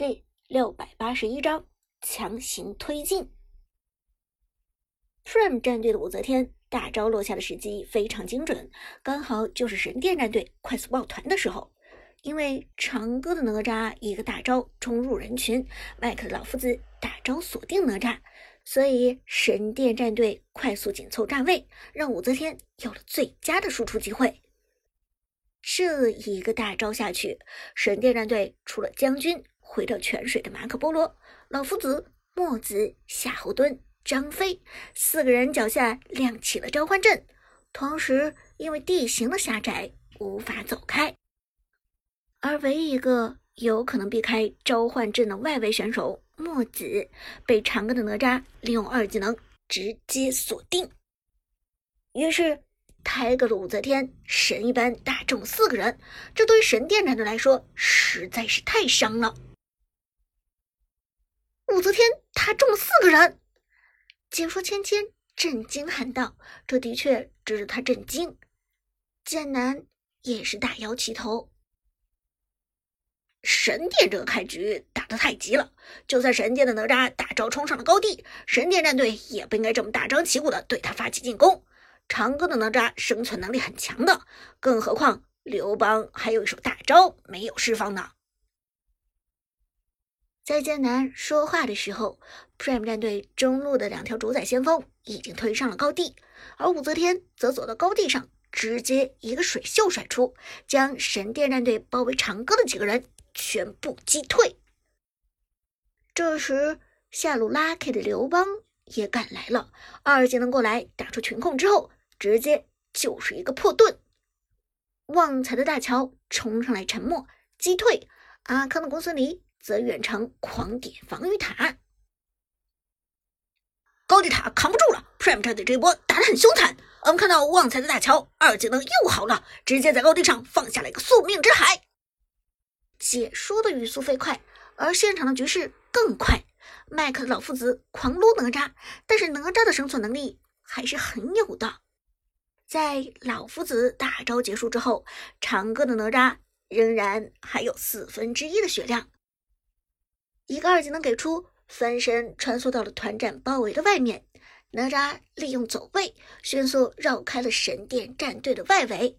第六百八十一章强行推进。Prime 战队的武则天大招落下的时机非常精准，刚好就是神殿战队快速抱团的时候。因为长歌的哪吒一个大招冲入人群，麦克的老夫子大招锁定哪吒，所以神殿战队快速紧凑站位，让武则天有了最佳的输出机会。这一个大招下去，神殿战队除了将军。回到泉水的马可波罗、老夫子、墨子、夏侯惇、张飞四个人脚下亮起了召唤阵，同时因为地形的狭窄无法走开，而唯一一个有可能避开召唤阵的外围选手墨子，被长歌的哪吒利用二技能直接锁定。于是，抬个的武则天神一般打中四个人，这对于神殿战队来说实在是太伤了。武则天他中了四个人，解说芊芊震惊喊道：“这的确值得他震惊。”剑南也是大摇其头。神殿这个开局打得太急了，就算神殿的哪吒大招冲上了高地，神殿战队也不应该这么大张旗鼓的对他发起进攻。长歌的哪吒生存能力很强的，更何况刘邦还有一手大招没有释放呢。在艰难说话的时候，Prime 战队中路的两条主宰先锋已经推上了高地，而武则天则走到高地上，直接一个水袖甩出，将神殿战队包围长歌的几个人全部击退。这时，下路 Lucky 的刘邦也赶来了，二技能过来打出群控之后，直接就是一个破盾。旺财的大乔冲上来沉默击退阿康的公孙离。则远程狂点防御塔，高地塔扛不住了。Prime 战队这一波打得很凶残，我们看到旺财的大乔二技能又好了，直接在高地上放下了一个宿命之海。解说的语速飞快，而现场的局势更快。麦克的老夫子狂撸哪吒，但是哪吒的生存能力还是很有的。在老夫子大招结束之后，长歌的哪吒仍然还有四分之一的血量。一个二技能给出，翻身穿梭到了团战包围的外面。哪吒利用走位，迅速绕开了神殿战队的外围。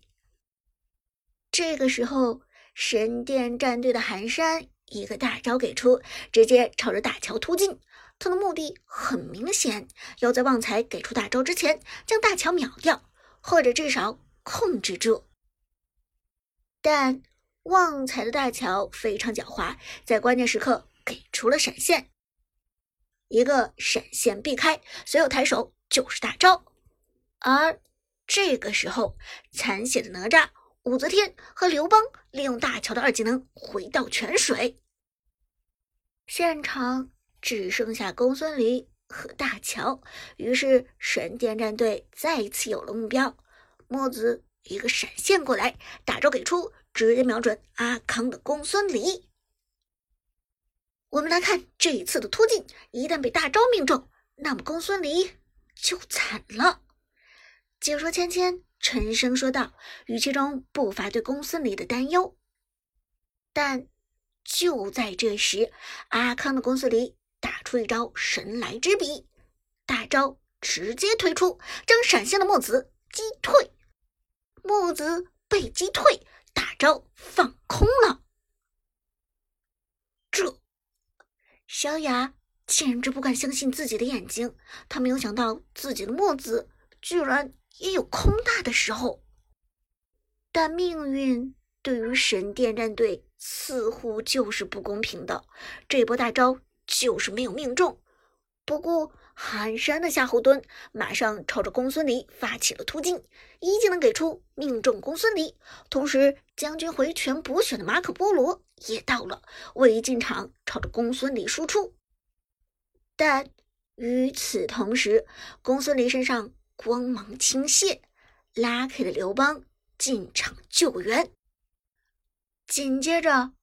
这个时候，神殿战队的寒山一个大招给出，直接朝着大乔突进。他的目的很明显，要在旺财给出大招之前将大乔秒掉，或者至少控制住。但旺财的大乔非常狡猾，在关键时刻。给出了闪现，一个闪现避开，随后抬手就是大招。而这个时候，残血的哪吒、武则天和刘邦利用大乔的二技能回到泉水，现场只剩下公孙离和大乔。于是神殿战队再一次有了目标，墨子一个闪现过来，大招给出，直接瞄准阿康的公孙离。我们来看这一次的突进，一旦被大招命中，那么公孙离就惨了。解说芊芊沉声说道，语气中不乏对公孙离的担忧。但就在这时，阿康的公孙离打出一招神来之笔，大招直接推出，将闪现的墨子击退。墨子被击退，大招放空了。这。小雅简直不敢相信自己的眼睛，她没有想到自己的墨子居然也有空大的时候。但命运对于神殿战队似乎就是不公平的，这波大招就是没有命中。不过寒山的夏侯惇马上朝着公孙离发起了突进，一技能给出命中公孙离，同时将军回泉补血的马可波罗。也到了，为一进场朝着公孙离输出，但与此同时，公孙离身上光芒倾泻，拉开了刘邦进场救援。紧接着，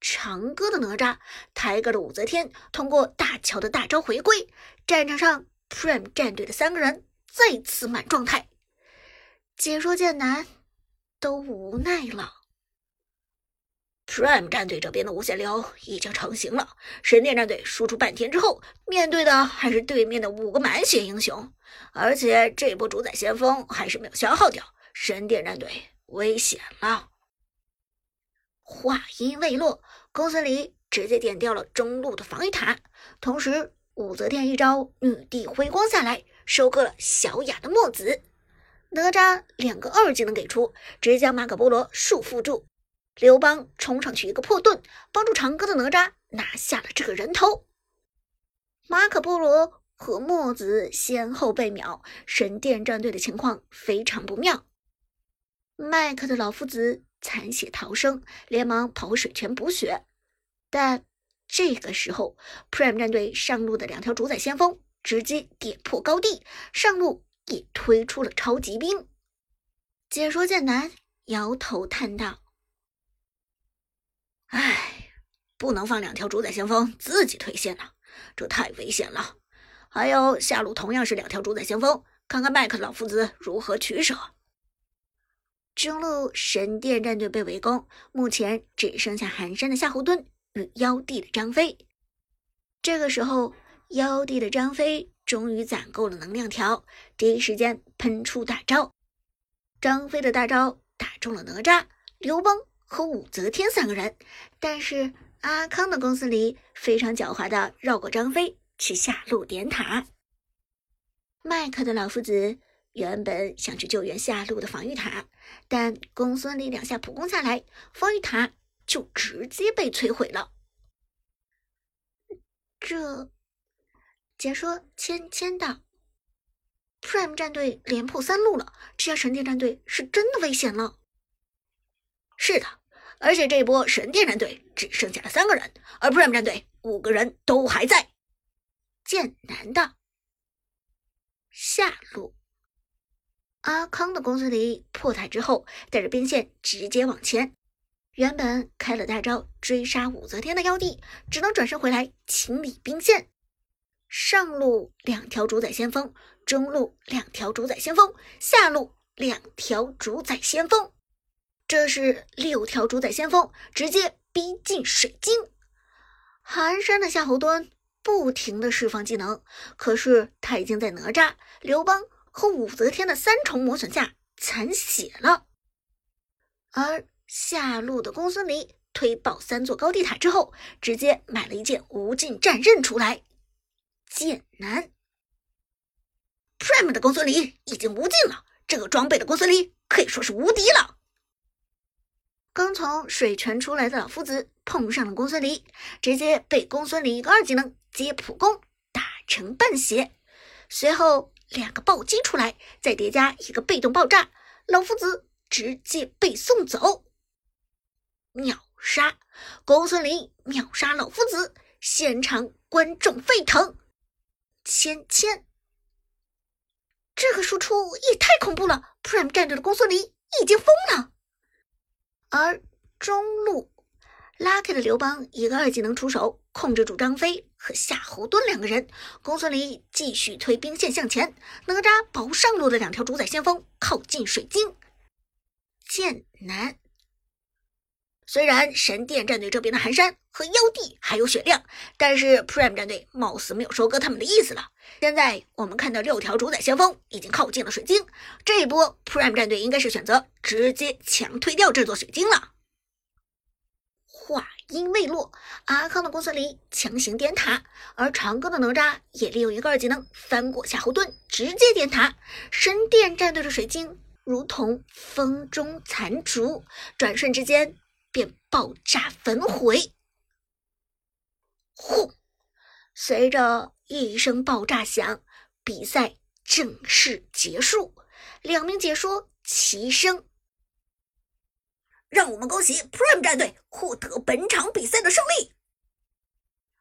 长歌的哪吒，抬个的武则天，通过大乔的大招回归，战场上 Prime 战队的三个人再次满状态，解说剑南都无奈了。Prime 战队这边的无限流已经成型了。神殿战队输出半天之后，面对的还是对面的五个满血英雄，而且这波主宰先锋还是没有消耗掉。神殿战队危险了。话音未落，公孙离直接点掉了中路的防御塔，同时武则天一招女帝辉光下来，收割了小雅的墨子。哪吒两个二技能给出，直接将马可波罗束缚住。刘邦冲上去一个破盾，帮助长歌的哪吒拿下了这个人头。马可波罗和墨子先后被秒，神殿战队的情况非常不妙。麦克的老夫子残血逃生，连忙跑回水泉补血。但这个时候，Prime 战队上路的两条主宰先锋直接点破高地，上路也推出了超级兵。解说剑南摇头叹道。唉，不能放两条主宰先锋自己退线了，这太危险了。还有下路同样是两条主宰先锋，看看麦克老夫子如何取舍。中路神殿战队被围攻，目前只剩下寒山的夏侯惇与妖帝的张飞。这个时候，妖帝的张飞终于攒够了能量条，第一时间喷出大招。张飞的大招打中了哪吒、刘邦。和武则天三个人，但是阿康的公司里非常狡猾的绕过张飞去下路点塔。麦克的老夫子原本想去救援下路的防御塔，但公孙离两下普攻下来，防御塔就直接被摧毁了。这解说签签到，Prime 战队连破三路了，这下神殿战队是真的危险了。是的。而且这一波神殿战队只剩下了三个人，而 Prime 战队五个人都还在。剑南的下路，阿康的公孙离破塔之后，带着兵线直接往前。原本开了大招追杀武则天的妖帝，只能转身回来清理兵线。上路两条主宰先锋，中路两条主宰先锋，下路两条主宰先锋。这是六条主宰先锋直接逼近水晶，寒山的夏侯惇不停的释放技能，可是他已经在哪吒、刘邦和武则天的三重磨损下残血了。而下路的公孙离推爆三座高地塔之后，直接买了一件无尽战刃出来，剑南 Prime 的公孙离已经无尽了，这个装备的公孙离可以说是无敌了。刚从水泉出来的老夫子碰上了公孙离，直接被公孙离一个二技能接普攻打成半血。随后两个暴击出来，再叠加一个被动爆炸，老夫子直接被送走。秒杀公孙离，秒杀老夫子，现场观众沸腾。芊芊，这个输出也太恐怖了！Prime 战队的公孙离已经疯了。而中路，Lucky 的刘邦一个二技能出手，控制住张飞和夏侯惇两个人。公孙离继续推兵线向前，哪吒保上路的两条主宰先锋靠近水晶。剑南，虽然神殿战队这边的寒山和妖帝还有血量，但是 Prime 战队貌似没有收割他们的意思了。现在我们看到六条主宰先锋已经靠近了水晶，这一波 Prime 战队应该是选择直接强推掉这座水晶了。话音未落，阿康的公孙离强行点塔，而长歌的哪吒也利用一个二技能翻过夏侯惇，直接点塔。神殿战队的水晶如同风中残烛，转瞬之间便爆炸焚毁。轰！随着一声爆炸响，比赛正式结束。两名解说齐声：“让我们恭喜 Prime 战队获得本场比赛的胜利。”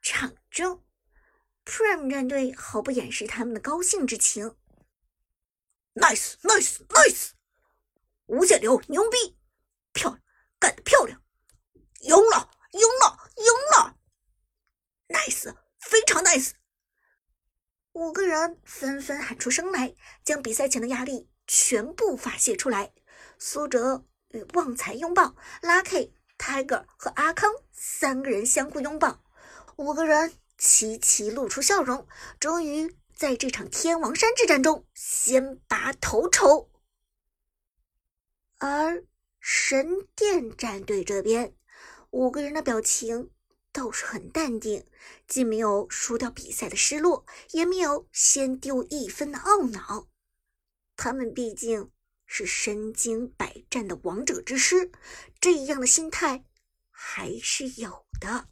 场中，Prime 战队毫不掩饰他们的高兴之情：“Nice，Nice，Nice！无限流牛逼，漂亮，干得漂亮，赢了，赢了，赢了！Nice！” 非常 nice，五个人纷纷喊出声来，将比赛前的压力全部发泄出来。苏哲与旺财拥抱，，Lucky Tiger 和阿康三个人相互拥抱，五个人齐齐露出笑容，终于在这场天王山之战中先拔头筹。而神殿战队这边，五个人的表情倒是很淡定，既没有输掉比赛的失落，也没有先丢一分的懊恼。他们毕竟是身经百战的王者之师，这样的心态还是有的。